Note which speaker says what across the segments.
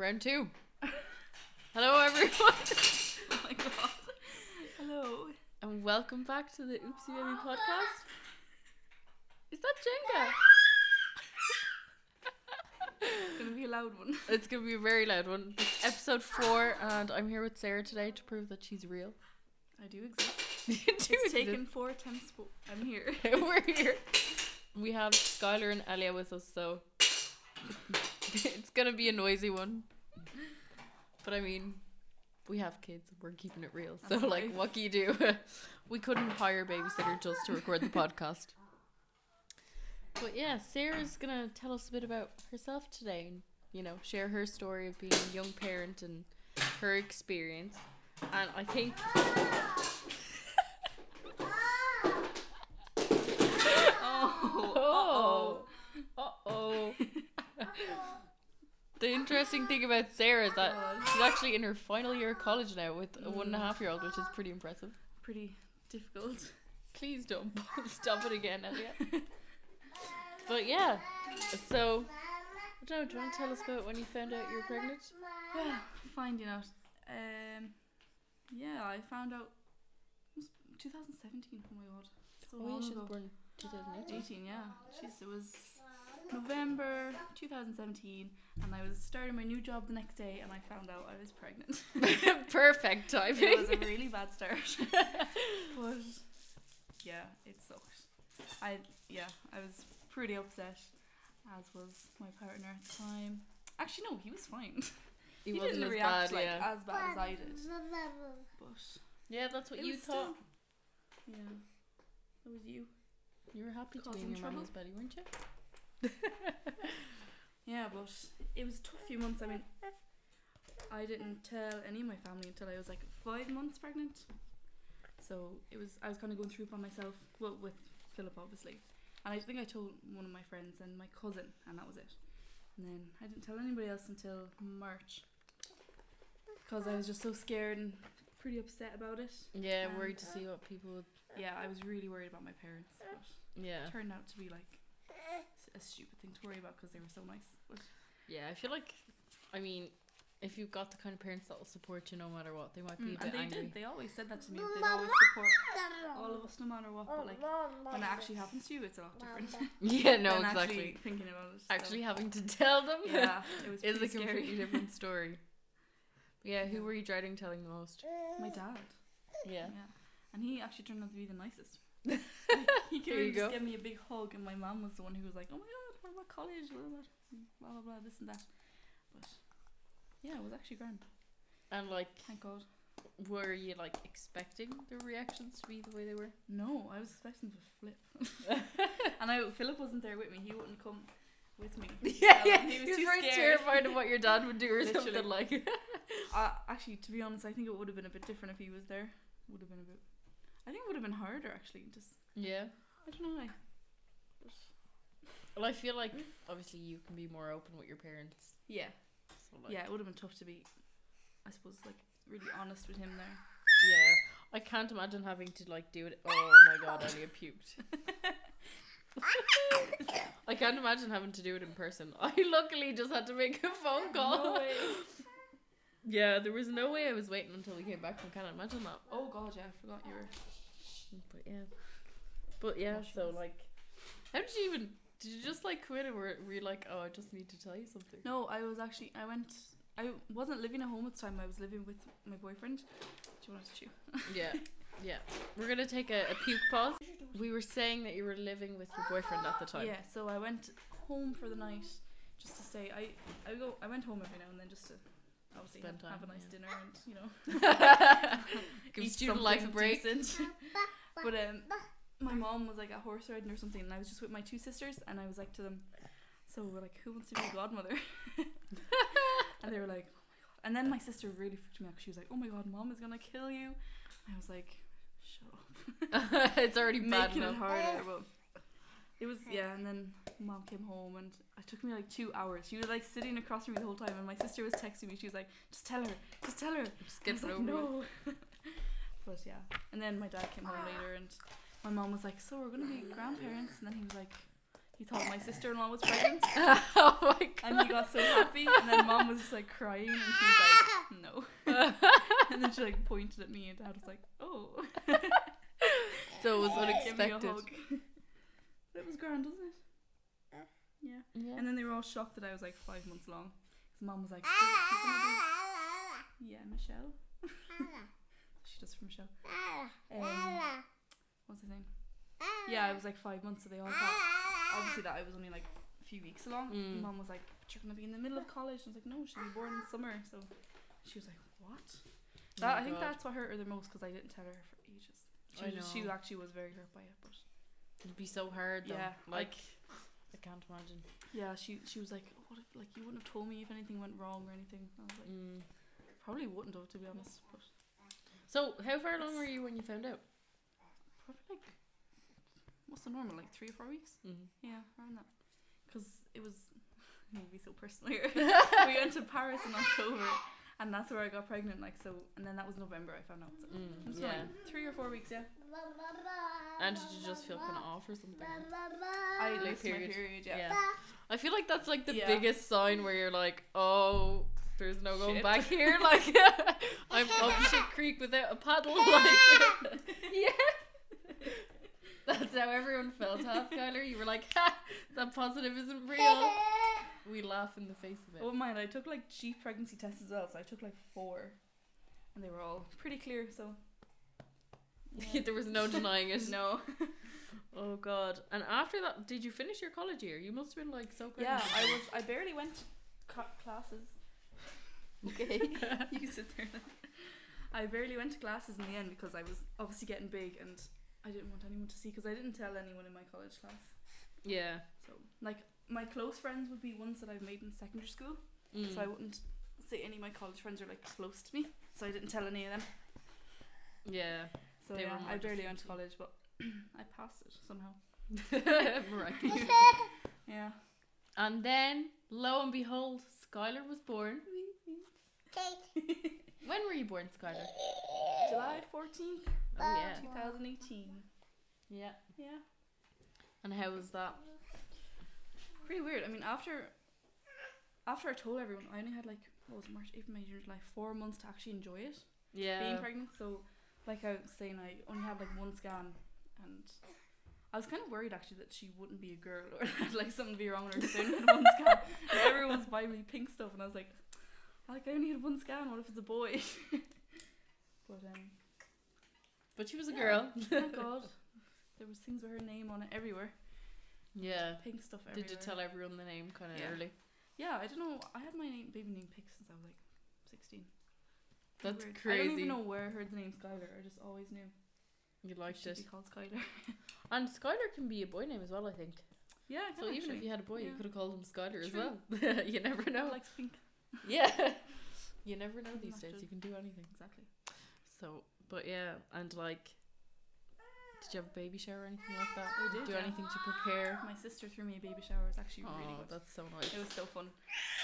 Speaker 1: round two. Hello, everyone,
Speaker 2: Oh my god. Hello.
Speaker 1: and welcome back to the Oopsie Baby podcast. Is that Jenga?
Speaker 2: It's gonna be a loud one.
Speaker 1: It's gonna be a very loud one. It's episode four, and I'm here with Sarah today to prove that she's real.
Speaker 2: I do exist.
Speaker 1: You do
Speaker 2: It's
Speaker 1: exist.
Speaker 2: taken four attempts, but I'm here.
Speaker 1: We're here. We have Skylar and Elia with us, so it's gonna be a noisy one. But I mean, we have kids. We're keeping it real. So
Speaker 2: That's
Speaker 1: like,
Speaker 2: life.
Speaker 1: what can you do? we couldn't hire a babysitter just to record the podcast. But yeah, Sarah's gonna tell us a bit about herself today, and you know, share her story of being a young parent and her experience. And I think
Speaker 2: Oh.
Speaker 1: Uh oh. The interesting thing about Sarah is that she's actually in her final year of college now with a one and a half year old, which is pretty impressive.
Speaker 2: Pretty difficult.
Speaker 1: Please don't stop it again, Elliot. But yeah, so I don't know. Do you want to tell us about when you found out you were pregnant?
Speaker 2: Well, finding out. Um, yeah, I found out. It was 2017. Oh my god. So
Speaker 1: Oh, yeah, she was born 2018.
Speaker 2: 18, yeah. Jeez, it was November 2017, and I was starting my new job the next day, and I found out I was pregnant.
Speaker 1: Perfect timing.
Speaker 2: it was a really bad start, but yeah, it sucked. I yeah, I was pretty upset, as was my partner at the time. Actually, no, he was fine.
Speaker 1: He,
Speaker 2: He,
Speaker 1: wasn't
Speaker 2: didn't
Speaker 1: as
Speaker 2: react
Speaker 1: bad,
Speaker 2: like
Speaker 1: yeah.
Speaker 2: as bad as I did, but
Speaker 1: yeah, that's what you thought.
Speaker 2: Still, yeah, that was you.
Speaker 1: You were happy to be
Speaker 2: Causing
Speaker 1: in your
Speaker 2: trouble?
Speaker 1: mommy's belly, weren't you?
Speaker 2: Yeah, but it was a tough few months. I mean, I didn't tell any of my family until I was like five months pregnant. So it was I was kind of going through it by myself. Well, with Philip obviously, and I think I told one of my friends and my cousin, and that was it. And then I didn't tell anybody else until March, because I was just so scared and pretty upset about it.
Speaker 1: Yeah,
Speaker 2: Um,
Speaker 1: worried to see what people would.
Speaker 2: Yeah, I was really worried about my parents, but
Speaker 1: Yeah.
Speaker 2: it turned out to be like a stupid thing to worry about because they were so nice. But
Speaker 1: Yeah, I feel like, I mean, if you've got the kind of parents that will support you no matter what, they might be a
Speaker 2: Mm,
Speaker 1: bit
Speaker 2: and they
Speaker 1: angry.
Speaker 2: did. They always said that to me. They'd always support all of us no matter what. But like when it actually happens to you, it's a lot different.
Speaker 1: Yeah, no,
Speaker 2: than
Speaker 1: exactly.
Speaker 2: Actually thinking about it. so,
Speaker 1: Actually, having to tell them
Speaker 2: yeah, it was
Speaker 1: is a
Speaker 2: pretty scary.
Speaker 1: completely different story. But yeah, who were you dreading telling the most?
Speaker 2: My dad.
Speaker 1: Yeah.
Speaker 2: Yeah, and he actually turned out to be the nicest. he came and just gave me a big hug, and my mom was the one who was like, "Oh my god, what about college? Blah blah blah, blah, blah this and that." But yeah, it was actually grand.
Speaker 1: And like,
Speaker 2: Thank God.
Speaker 1: were you like expecting the reactions to be the way they were?
Speaker 2: No, I was expecting to flip. and I Philip wasn't there with me. He wouldn't come with me.
Speaker 1: Yeah,
Speaker 2: So
Speaker 1: yeah.
Speaker 2: he
Speaker 1: He
Speaker 2: was
Speaker 1: was
Speaker 2: too
Speaker 1: very
Speaker 2: scared.
Speaker 1: terrified of what your dad would do or
Speaker 2: Literally.
Speaker 1: something like.
Speaker 2: Uh, actually, to be honest, I think it would have been a bit different if he was there. Would have been a bit. I think it would have been harder actually. Just
Speaker 1: yeah.
Speaker 2: I don't know. why.
Speaker 1: Well, I feel like hmm? obviously you can be more open with your parents.
Speaker 2: Yeah,
Speaker 1: So like,
Speaker 2: yeah, it would have been tough to be. I suppose like really honest with him there.
Speaker 1: Yeah. I can't imagine having to like do it. Oh my god, Elliot puked. I can't imagine having to do it in person. I luckily just had to make a phone call.
Speaker 2: No way.
Speaker 1: Yeah, there was no way I was waiting until we came back from Canada. Imagine that.
Speaker 2: Oh god, yeah, I forgot you were.
Speaker 1: But yeah. But yeah,
Speaker 2: Gosh,
Speaker 1: so
Speaker 2: yes.
Speaker 1: like how did you even did you just like quit or were you like, Oh, I just need to tell you something?
Speaker 2: No, I was actually. I went. I wasn't living at home at the time. I was living with my boyfriend. Do you want to chew?
Speaker 1: Yeah. Yeah. We're gonna take a, a puke pause. We were saying that you were living with your boyfriend at the time.
Speaker 2: Yeah, so I went home for the night just to say I I go. I went home every now and then just to obviously
Speaker 1: Spend
Speaker 2: have, have a nice
Speaker 1: yeah.
Speaker 2: dinner and you know
Speaker 1: Give
Speaker 2: eat
Speaker 1: student life a
Speaker 2: something
Speaker 1: break.
Speaker 2: Decent. but um, my mom was like at horse riding or something, and I was just with my two sisters, and I was like to them, "So we're like, who wants to be a godmother?" and they were like, "Oh my god!" And then my sister really freaked me out. 'cause She was like, "Oh my god, mom is gonna kill you." I was like, "Shut up."
Speaker 1: it's already bad
Speaker 2: making it harder. But it was yeah, and then mom came home and it took me like two hours. She was like sitting across from me the whole time, and my sister was texting me. She was like, "Just tell her, just tell her."
Speaker 1: Just
Speaker 2: I
Speaker 1: get
Speaker 2: was
Speaker 1: it
Speaker 2: like,
Speaker 1: over with.
Speaker 2: no. But yeah, and then my dad came home later, and my mom was like, "So we're gonna be grandparents," and then he was like, he thought my sister-in-law was pregnant,
Speaker 1: oh my god.
Speaker 2: and he got so happy. And then mom was just like crying, and she was like, "No." and then she like pointed at me, and dad was like, "Oh."
Speaker 1: so it was
Speaker 2: Give me a
Speaker 1: unexpected.
Speaker 2: That was grand, wasn't it? Yeah.
Speaker 1: Yeah.
Speaker 2: And then they were all shocked that I was like five months long. Because mom was like, "You're gonna be-" "Yeah, Michelle." she does for Michelle. Um, what's his name? Yeah, it was like five months, so they all thought obviously that I was only like a few weeks along.
Speaker 1: Mm.
Speaker 2: Mom was like, "But you're gonna be in the middle of college." And I was like, "No, she'll be born in summer." So she was like, "What?"
Speaker 1: Oh
Speaker 2: That,
Speaker 1: my
Speaker 2: I think
Speaker 1: God.
Speaker 2: that's what hurt her the most because I didn't tell her for ages. She,
Speaker 1: I
Speaker 2: was- she actually was very hurt by it, but
Speaker 1: It'd be so hard though.
Speaker 2: Yeah,
Speaker 1: Like, I can't imagine.
Speaker 2: yeah, she she was like, "What if like you wouldn't have told me if anything went wrong or anything?" I was like,
Speaker 1: Mm.
Speaker 2: "Probably wouldn't have, to be honest." But
Speaker 1: So, how far along were you when you found out?
Speaker 2: probably like what's the normal like three or four weeks?
Speaker 1: Mm.
Speaker 2: Yeah, around that. Because it was it would be so personal here. we went to Paris in October, and that's where I got pregnant. Like so, and then that was November. I found out. So.
Speaker 1: Mm, yeah.
Speaker 2: Three or four weeks, yeah.
Speaker 1: And did you just feel kind of off or something?
Speaker 2: I lost
Speaker 1: period.
Speaker 2: my period, yeah.
Speaker 1: Yeah. I feel like that's like the
Speaker 2: Yeah.
Speaker 1: biggest sign where you're like, oh, there's no going
Speaker 2: Shit.
Speaker 1: back here. Like, I'm up shit creek without a paddle. Like, yeah. That's how everyone felt, huh, Skylar? You were like, ha, that positive isn't real. We laugh in the face of it.
Speaker 2: Oh mind, I took like cheap pregnancy tests as well, so I took like four, and they were all pretty clear. So yeah.
Speaker 1: there was no denying it.
Speaker 2: no,
Speaker 1: Oh god. And after that, did you finish your college year? You must have been like so
Speaker 2: yeah. I was. I barely went to classes. Okay, you can sit there. I barely went to classes in the end because I was obviously getting big and I didn't want anyone to see because I didn't tell anyone in my college class.
Speaker 1: Yeah.
Speaker 2: So like my close friends would be ones that I've made in secondary school.
Speaker 1: Mm.
Speaker 2: So I wouldn't say any of my college friends are like close to me. So I didn't tell any of them.
Speaker 1: yeah.
Speaker 2: So yeah, I barely went to college, but I passed it somehow.
Speaker 1: Miraculous.
Speaker 2: Yeah.
Speaker 1: And then, lo and behold, Skylar was born. When were you born, Skylar?
Speaker 2: July fourteenth,
Speaker 1: Oh yeah.
Speaker 2: two thousand eighteen.
Speaker 1: Yeah.
Speaker 2: Yeah.
Speaker 1: And how was that?
Speaker 2: Pretty weird. I mean, after after I told everyone, I only had like what was it, March, April, May, June, July, four months to actually enjoy it
Speaker 1: Yeah.
Speaker 2: being pregnant. So, like I was saying, I only had like one scan, and I was kind of worried actually that she wouldn't be a girl or like something would be wrong with her. 'cause I only had one scan. And everyone buying me pink stuff, and I was like, like I only had one scan. What if it's a boy? but um,
Speaker 1: But she was a
Speaker 2: Yeah.
Speaker 1: girl.
Speaker 2: thank God, there was things with her name on it everywhere.
Speaker 1: yeah.
Speaker 2: Pink stuff everywhere.
Speaker 1: Did you tell everyone the name kind of
Speaker 2: Yeah.
Speaker 1: early?
Speaker 2: Yeah, I don't know. I had my name, baby name picked since I was like sixteen.
Speaker 1: That's
Speaker 2: weird. I don't even know where I heard the name Skylar. I just always knew.
Speaker 1: You liked it.
Speaker 2: be called Skylar.
Speaker 1: And Skylar can be a boy name as well, I think.
Speaker 2: yeah, I
Speaker 1: So
Speaker 2: can
Speaker 1: even if you had a boy, you could have called him Skylar as well. you never
Speaker 2: No,
Speaker 1: know.
Speaker 2: likes pink.
Speaker 1: Yeah. You never know these days. You can do anything.
Speaker 2: Exactly.
Speaker 1: So, but yeah, and like, did you have a baby shower or anything like that?
Speaker 2: I did,
Speaker 1: Do
Speaker 2: yeah.
Speaker 1: anything to prepare?
Speaker 2: My sister threw me a baby shower. It's actually
Speaker 1: Oh,
Speaker 2: really good.
Speaker 1: that's so nice.
Speaker 2: It was so fun.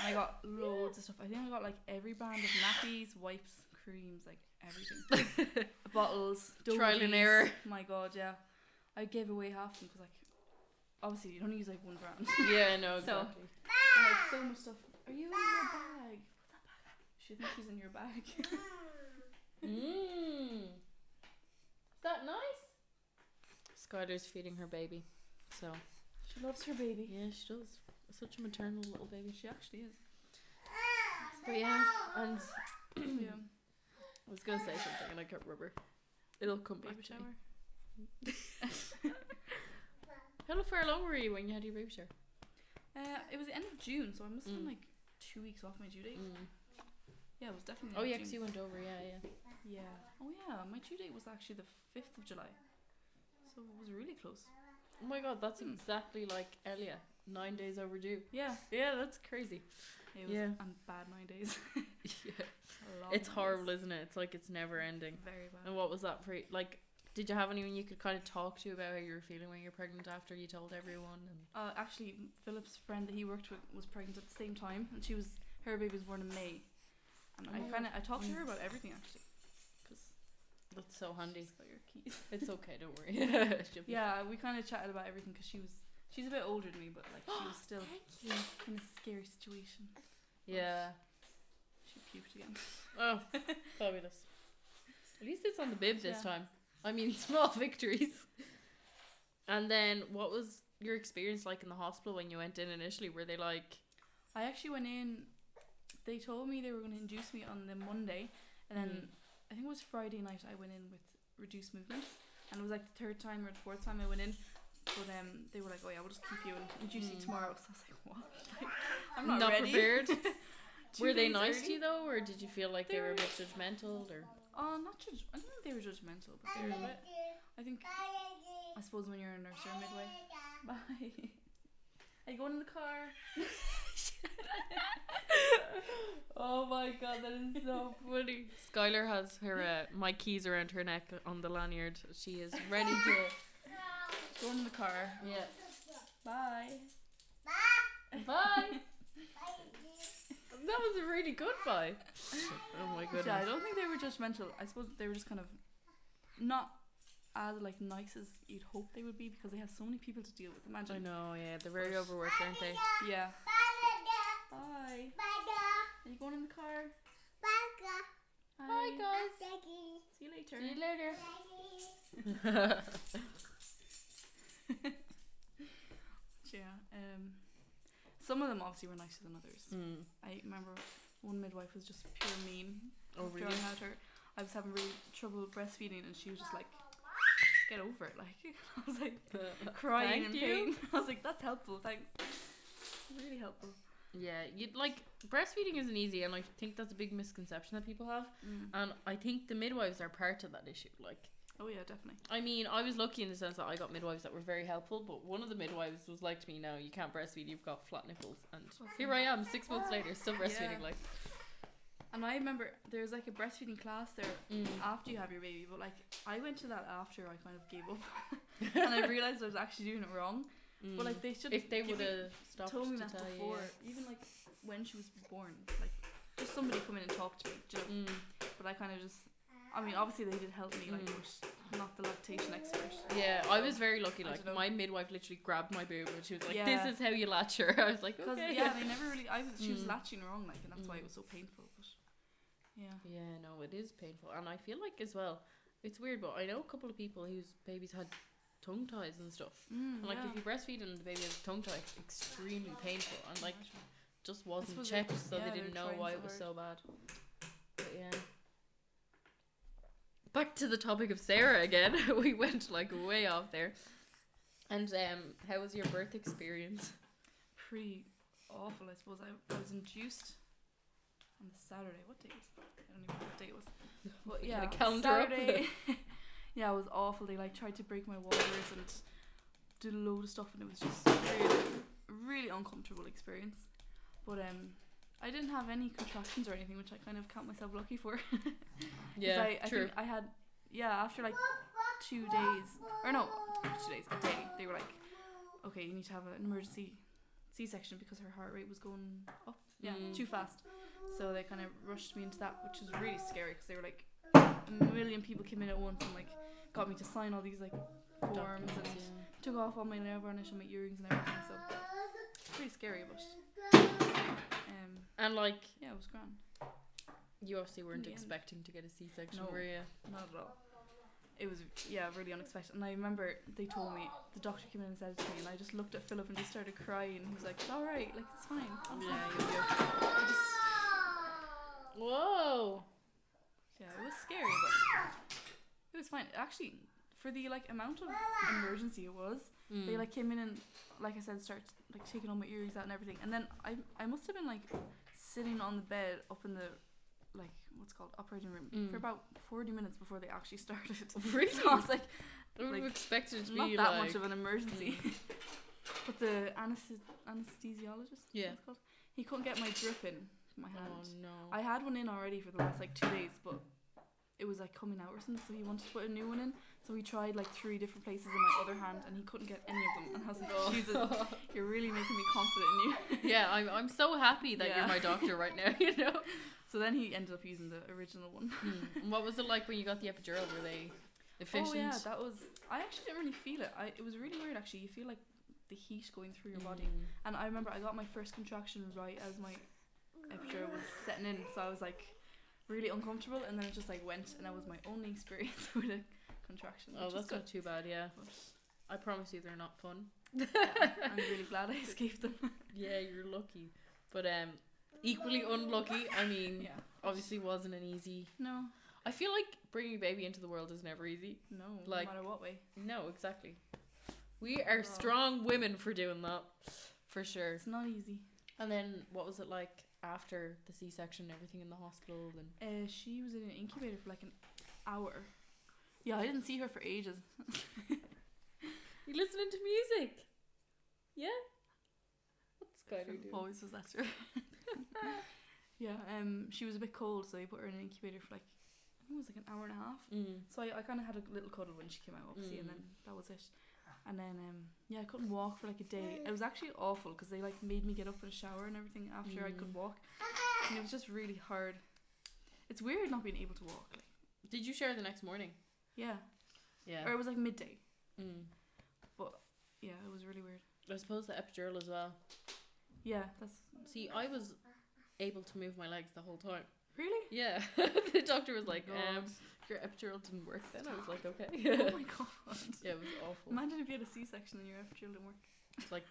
Speaker 2: And I got loads of stuff. I think I got like every brand of nappies, wipes, creams, like everything. Bottles,
Speaker 1: Trial and error.
Speaker 2: My God, yeah. I gave away half of them because like, obviously you only use like one brand.
Speaker 1: yeah, I
Speaker 2: know.
Speaker 1: exactly.
Speaker 2: I had so much stuff. Are you in your bag? Put that bag up. She thinks she's in your bag.
Speaker 1: Mmm. Is that nice? Skylar's feeding her baby. So,
Speaker 2: she loves her baby.
Speaker 1: yeah, she does. Such a maternal little baby.
Speaker 2: She actually is.
Speaker 1: But yeah, and
Speaker 2: yeah.
Speaker 1: I was gonna say something and I can't remember. It'll come back
Speaker 2: Baby
Speaker 1: to me.
Speaker 2: shower.
Speaker 1: How far along were you when you had your baby shower?
Speaker 2: Uh, it was the end of June, so I must have been
Speaker 1: Mm.
Speaker 2: like two weeks off my due date.
Speaker 1: Mm.
Speaker 2: Yeah, it was definitely.
Speaker 1: Oh yeah,
Speaker 2: because
Speaker 1: you went over. Yeah, yeah.
Speaker 2: Yeah. Oh yeah, my due date was actually the fifth of July, so it was really close.
Speaker 1: Oh my god, that's
Speaker 2: Hmm.
Speaker 1: exactly like Elia. Nine days overdue.
Speaker 2: Yeah.
Speaker 1: Yeah, that's crazy.
Speaker 2: It was
Speaker 1: Yeah.
Speaker 2: and bad nine days.
Speaker 1: yeah. It's horrible,
Speaker 2: days.
Speaker 1: isn't it? It's like it's never ending.
Speaker 2: Very bad.
Speaker 1: And what was that for? Like, did you have anyone you could kind of talk to about how you were feeling when you're pregnant after you told everyone? And
Speaker 2: Uh, actually, Philip's friend that he worked with was pregnant at the same time, and she was her baby was born in May, and I
Speaker 1: Oh.
Speaker 2: kind of I talked to her about everything actually,
Speaker 1: that's so handy.
Speaker 2: got your keys.
Speaker 1: It's okay, don't worry.
Speaker 2: Yeah, we kind of chatted about everything because she was She's a bit older than me, but like she was still in a scary situation.
Speaker 1: Yeah.
Speaker 2: She puked again.
Speaker 1: Oh, fabulous. At least it's on the bib this
Speaker 2: Yeah.
Speaker 1: time. I mean, small victories. And then, what was your experience like in the hospital when you went in initially? Were they like,
Speaker 2: I actually went in. They told me they were going to induce me on the Monday, and then
Speaker 1: Mm.
Speaker 2: I think it was Friday night. I went in with reduced movements, and it was like the third time or the fourth time I went in. But um, they were like, "Oh yeah, we'll just keep you and induce you
Speaker 1: Mm.
Speaker 2: tomorrow." So I was like, "What? Like, I'm not,
Speaker 1: not,
Speaker 2: ready."
Speaker 1: prepared? Were they nice to you though, or did you feel like they,
Speaker 2: They
Speaker 1: were a bit judgmental? Or
Speaker 2: Oh, not judge. I don't think they were judgmental, but they were a bit. I think. I suppose when you're a nurse or a midwife. Bye. Are you going in the car?
Speaker 1: oh my god, that is so funny. Skylar has her uh, my keys around her neck on the lanyard. She is ready to.
Speaker 2: go in the car.
Speaker 1: Yeah.
Speaker 2: Bye.
Speaker 1: Bye. Bye. That was a really good bye. Oh my goodness.
Speaker 2: Yeah, I don't think they were judgmental. I suppose they were just kind of not as like nice as you'd hope they would be because they have so many people to deal with.
Speaker 1: I know, yeah, they're very overworked, aren't they?
Speaker 2: Yeah. Bye. Bye. Are you going in the car? Bye.
Speaker 1: Hi guys.
Speaker 2: See you later.
Speaker 1: See you later.
Speaker 2: Yeah. Um. Some of them obviously were nicer than others.
Speaker 1: mm.
Speaker 2: I remember one midwife was just pure mean.
Speaker 1: Oh really?
Speaker 2: throwing out her. I was having really trouble breastfeeding, and she was just like, "Just get over it." Like I was like uh, uh, crying
Speaker 1: Thank
Speaker 2: in
Speaker 1: you.
Speaker 2: pain. I was like, "That's helpful, thanks." Really helpful.
Speaker 1: Yeah, you'd like breastfeeding isn't easy, and I think that's a big misconception that people have. Mm. And I think the midwives are part of that issue. Like,
Speaker 2: Oh yeah, definitely.
Speaker 1: I mean, I was lucky in the sense that I got midwives that were very helpful, but one of the midwives was like to me, "No, you can't breastfeed. You've got flat nipples." And here I am, six months later, still breastfeeding.
Speaker 2: Yeah.
Speaker 1: Like,
Speaker 2: And I remember there was like a breastfeeding class there
Speaker 1: mm.
Speaker 2: after you have your baby, but like I went to that after I kind of gave up, and I realized I was actually doing it wrong.
Speaker 1: Mm.
Speaker 2: But like they should
Speaker 1: if they would have stopped
Speaker 2: told me
Speaker 1: to
Speaker 2: that before,
Speaker 1: you,
Speaker 2: even like when she was born, like just somebody come in and talk to me, you know?
Speaker 1: Mm.
Speaker 2: But I kind of just, I mean, obviously they did help me, like,
Speaker 1: Mm.
Speaker 2: but not the lactation expert.
Speaker 1: Yeah, I was very lucky. Like my midwife literally grabbed my boob and she was like,
Speaker 2: Yeah.
Speaker 1: "This is how you latch her." I was like,
Speaker 2: Because
Speaker 1: "Okay."
Speaker 2: yeah, they never really. I was she was
Speaker 1: Mm.
Speaker 2: latching wrong, like, and that's why
Speaker 1: Mm.
Speaker 2: it was so painful. But yeah,
Speaker 1: Yeah, no, it is painful, and I feel like as well, it's weird, but I know a couple of people whose babies had tongue ties and stuff.
Speaker 2: mm,
Speaker 1: And like
Speaker 2: yeah.
Speaker 1: if you breastfeed and the baby has a tongue tie, it's extremely painful, and like just wasn't checked, so
Speaker 2: yeah,
Speaker 1: they
Speaker 2: they
Speaker 1: didn't know why
Speaker 2: so
Speaker 1: it was so bad. But yeah. Back to the topic of Sarah again. we went like way off there. And um, how was your birth experience?
Speaker 2: pretty awful. I suppose I, I was induced on the Saturday. What day was? That? I don't even know what day it was. But yeah,
Speaker 1: a calendar?
Speaker 2: Saturday. yeah, it was awful. They like tried to break my waters and did a load of stuff, and it was just really, really uncomfortable experience. But um, I didn't have any contractions or anything, which I kind of count myself lucky for.
Speaker 1: Yeah,
Speaker 2: I, I
Speaker 1: true.
Speaker 2: Think I had yeah after like two days or no two days a day they were like okay you need to have an emergency C-section because her heart rate was going up yeah
Speaker 1: Mm.
Speaker 2: too fast so they kind of rushed me into that which was really scary because they were like a million people came in at once and like got me to sign all these like forms and
Speaker 1: Documents,
Speaker 2: took off all my nail varnish and my earrings and everything so pretty scary but um.
Speaker 1: And like
Speaker 2: yeah it was grand
Speaker 1: you obviously weren't expecting to get a C-section,
Speaker 2: No.
Speaker 1: were you?
Speaker 2: Not at all. It was yeah, really unexpected. And I remember they told me the doctor came in and said it to me, and I just looked at Philip and just started crying. He was like, "It's all right, like it's fine."
Speaker 1: Yeah,
Speaker 2: like,
Speaker 1: okay.
Speaker 2: I just
Speaker 1: Whoa.
Speaker 2: yeah, it was scary, but it was fine. Actually, for the like amount of emergency it was, they
Speaker 1: Mm.
Speaker 2: like came in and like I said, start like taking all my earrings out and everything. And then I I must have been like sitting on the bed up in the like what's called operating room
Speaker 1: Mm.
Speaker 2: for about forty minutes before they actually started.
Speaker 1: Really?
Speaker 2: so I was like.
Speaker 1: I would have
Speaker 2: like,
Speaker 1: expected it to
Speaker 2: not
Speaker 1: be
Speaker 2: that
Speaker 1: like
Speaker 2: much of an emergency. but the anesthes- anesthesiologist,
Speaker 1: Yeah.
Speaker 2: he couldn't get my drip in my hand.
Speaker 1: Oh no.
Speaker 2: I had one in already for the last like two days, but it was like coming out or something, so he wanted to put a new one in. So he tried like three different places in my other hand, and he couldn't get any of them. And I was like, Jesus, you're really making me confident in you.
Speaker 1: yeah, I'm I'm so happy that
Speaker 2: Yeah.
Speaker 1: you're my doctor right now, you know.
Speaker 2: So then he ended up using the original one.
Speaker 1: And what was it like when you got the epidural? Were they efficient?
Speaker 2: Oh yeah, that was. I actually didn't really feel it. I it was really weird actually. You feel like the heat going through your body.
Speaker 1: Mm.
Speaker 2: And I remember I got my first contraction right as my epidural was setting in, so I was like really uncomfortable, and then it just like went, and that was my only experience with a contraction.
Speaker 1: Oh, that's not too bad. Yeah, I promise you, they're not fun.
Speaker 2: yeah, I'm really glad I escaped them.
Speaker 1: Yeah, you're lucky, but um, equally unlucky. I mean,
Speaker 2: yeah.
Speaker 1: obviously wasn't an easy.
Speaker 2: No.
Speaker 1: I feel like bringing a baby into the world is never easy.
Speaker 2: No.
Speaker 1: Like-
Speaker 2: no matter what way.
Speaker 1: No, exactly. We are
Speaker 2: Oh.
Speaker 1: strong women for doing that, for sure.
Speaker 2: It's not easy.
Speaker 1: And then, what was it like after the C-section? and Everything in the hospital and.
Speaker 2: Uh, she was in an incubator for like an hour. Yeah, I didn't see her for ages.
Speaker 1: You listening to music? Yeah. What's Skylar doing?
Speaker 2: voice was that her. yeah, um, she was a bit cold, so they put her in an incubator for like I think it was like an hour and a half.
Speaker 1: Mm.
Speaker 2: So I, I kind of had a little cuddle when she came out, obviously, and
Speaker 1: Mm.
Speaker 2: then that was it. And then um, yeah, I couldn't walk for like a day. It was actually awful because they like made me get up in a shower and everything after I could
Speaker 1: Mm.
Speaker 2: walk, and it was just really hard. It's weird not being able to walk. Like
Speaker 1: Did you share the next morning?
Speaker 2: yeah,
Speaker 1: Yeah.
Speaker 2: or it was like midday.
Speaker 1: Mm.
Speaker 2: But yeah, it was really weird.
Speaker 1: I suppose the epidural as well.
Speaker 2: Yeah, that's
Speaker 1: See, I was able to move my legs the whole time.
Speaker 2: really.
Speaker 1: Yeah. the doctor was like,
Speaker 2: God.
Speaker 1: Your epidural didn't work then. I was like, okay.
Speaker 2: oh my god.
Speaker 1: yeah, it was awful.
Speaker 2: Imagine if you had a C-section and your epidural didn't work.
Speaker 1: It's like,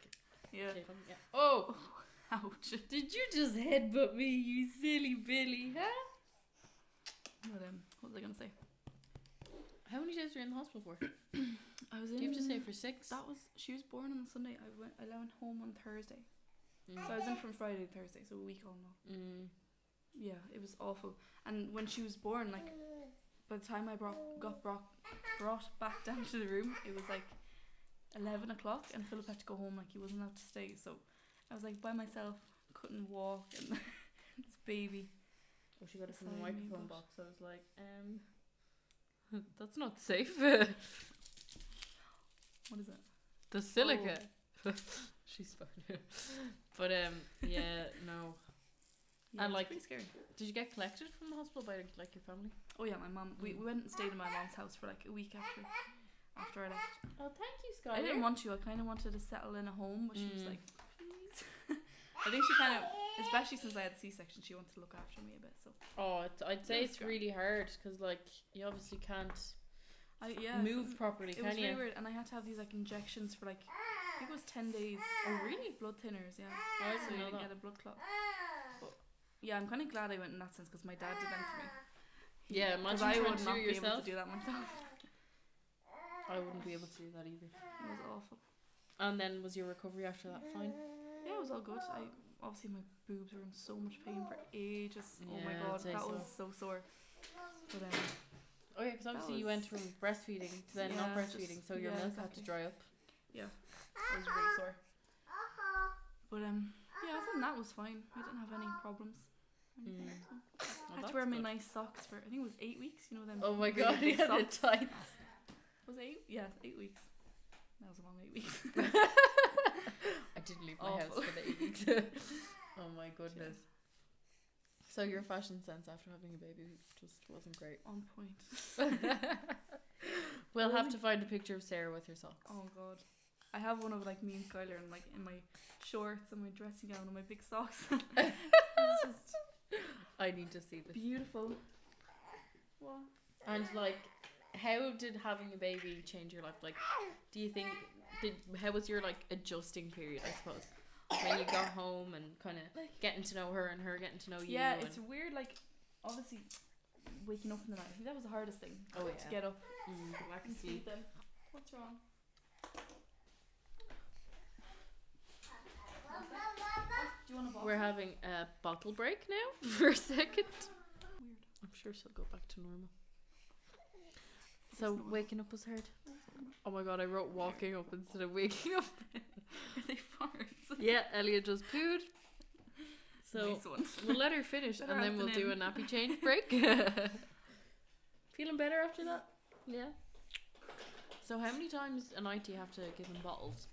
Speaker 2: Yeah.
Speaker 1: Caitlin, yeah. Oh,
Speaker 2: Ouch.
Speaker 1: did you just headbutt me, you silly Billy? Huh?
Speaker 2: But um, what was I gonna say?
Speaker 1: How many days were you in the hospital for?
Speaker 2: I was
Speaker 1: Do
Speaker 2: in.
Speaker 1: you have to stay for six?
Speaker 2: That was she was born on Sunday. I went. I went home on Thursday,
Speaker 1: Mm.
Speaker 2: so I was in from Friday to Thursday, so a week all in all.
Speaker 1: Mm.
Speaker 2: Yeah, it was awful. And when she was born, like by the time I brought got brought brought back down to the room, it was like eleven o'clock, and Philip had to go home. Like he wasn't allowed to stay, so I was like by myself, couldn't walk, and this baby.
Speaker 1: Oh, she got it from the
Speaker 2: Sorry,
Speaker 1: microphone
Speaker 2: but-
Speaker 1: box. I was like, um, that's not safe.
Speaker 2: What is it?
Speaker 1: the silica. She's fine. but um, yeah, no.
Speaker 2: Yeah,
Speaker 1: And, like-
Speaker 2: pretty scary.
Speaker 1: Did you get collected from the hospital by like your family?
Speaker 2: Oh yeah, my mom. We, we went and stayed in my mom's house for like a week after after I left.
Speaker 1: Oh, thank you,
Speaker 2: I didn't want to. I kind of wanted to settle in a home, but she was
Speaker 1: Mm.
Speaker 2: like, please. I think she kind of, especially since I had C-section, she wanted to look after me a bit. So
Speaker 1: Oh, it's, I'd say
Speaker 2: That
Speaker 1: it's
Speaker 2: strong.
Speaker 1: really hard because like you obviously can't
Speaker 2: I yeah
Speaker 1: move properly,
Speaker 2: It
Speaker 1: can
Speaker 2: was
Speaker 1: you?
Speaker 2: really weird, and I had to have these like injections for like I think it was ten days.
Speaker 1: Oh, really?
Speaker 2: Blood thinners, yeah.
Speaker 1: Oh, I
Speaker 2: so
Speaker 1: didn't
Speaker 2: you
Speaker 1: know
Speaker 2: didn't
Speaker 1: that.
Speaker 2: get a blood clot. But yeah, I'm kind of glad I went in that sense because my dad did them for me.
Speaker 1: Yeah, imagine
Speaker 2: I would not be able to do that myself.
Speaker 1: I wouldn't be able to do that either.
Speaker 2: It was awful.
Speaker 1: And then was your recovery after that fine?
Speaker 2: Yeah, it was all good. I obviously my boobs were in so much pain for ages. oh my god, that
Speaker 1: so.
Speaker 2: was so sore. But um,
Speaker 1: Oh yeah, because obviously you went from breastfeeding to then not breastfeeding,
Speaker 2: just-
Speaker 1: so your
Speaker 2: yeah,
Speaker 1: milk had to dry up.
Speaker 2: Yeah, it was really sore. But um, yeah, other than that was fine. I didn't have any problems.
Speaker 1: Mm.
Speaker 2: I had to wear my
Speaker 1: good.
Speaker 2: nice socks for I think it was eight weeks. You know them.
Speaker 1: Oh my god, yeah, the
Speaker 2: socks.
Speaker 1: tights.
Speaker 2: Was it eight? Yeah, eight weeks. That was a long eight weeks.
Speaker 1: I didn't leave my house for the eight weeks. oh my goodness. So your fashion sense after having a baby just wasn't great.
Speaker 2: On point.
Speaker 1: we'll have to find a picture of Sarah with her socks.
Speaker 2: Oh god. I have one of like me and Skylar and like in my shorts and my dressing gown and my big socks. it's just
Speaker 1: I need to see this.
Speaker 2: beautiful. What?
Speaker 1: And like, how did having a baby change your life? Like, do you think did how was your like adjusting period? I suppose when you got home and kind of getting to know her and her getting to know you.
Speaker 2: Yeah, it's weird. Like obviously waking up in the night. I think that was the hardest thing.
Speaker 1: Oh,
Speaker 2: to
Speaker 1: yeah.
Speaker 2: get up
Speaker 1: mm, go back
Speaker 2: and
Speaker 1: and sleep.
Speaker 2: sleep. Then what's wrong? Do you want a bottle?
Speaker 1: We're having a bottle break now for a second.
Speaker 2: Weird.
Speaker 1: I'm sure she'll go back to normal. So waking up was hard. Oh my god, I wrote walking up instead of waking up.
Speaker 2: Are they farts?
Speaker 1: yeah, Elliot just pooed. So
Speaker 2: nice one.
Speaker 1: we'll let her finish
Speaker 2: Better
Speaker 1: and then we'll do a
Speaker 2: afternoon.
Speaker 1: nappy change break. Feeling better after that? Yeah. So how many times a night do you have to give him bottles?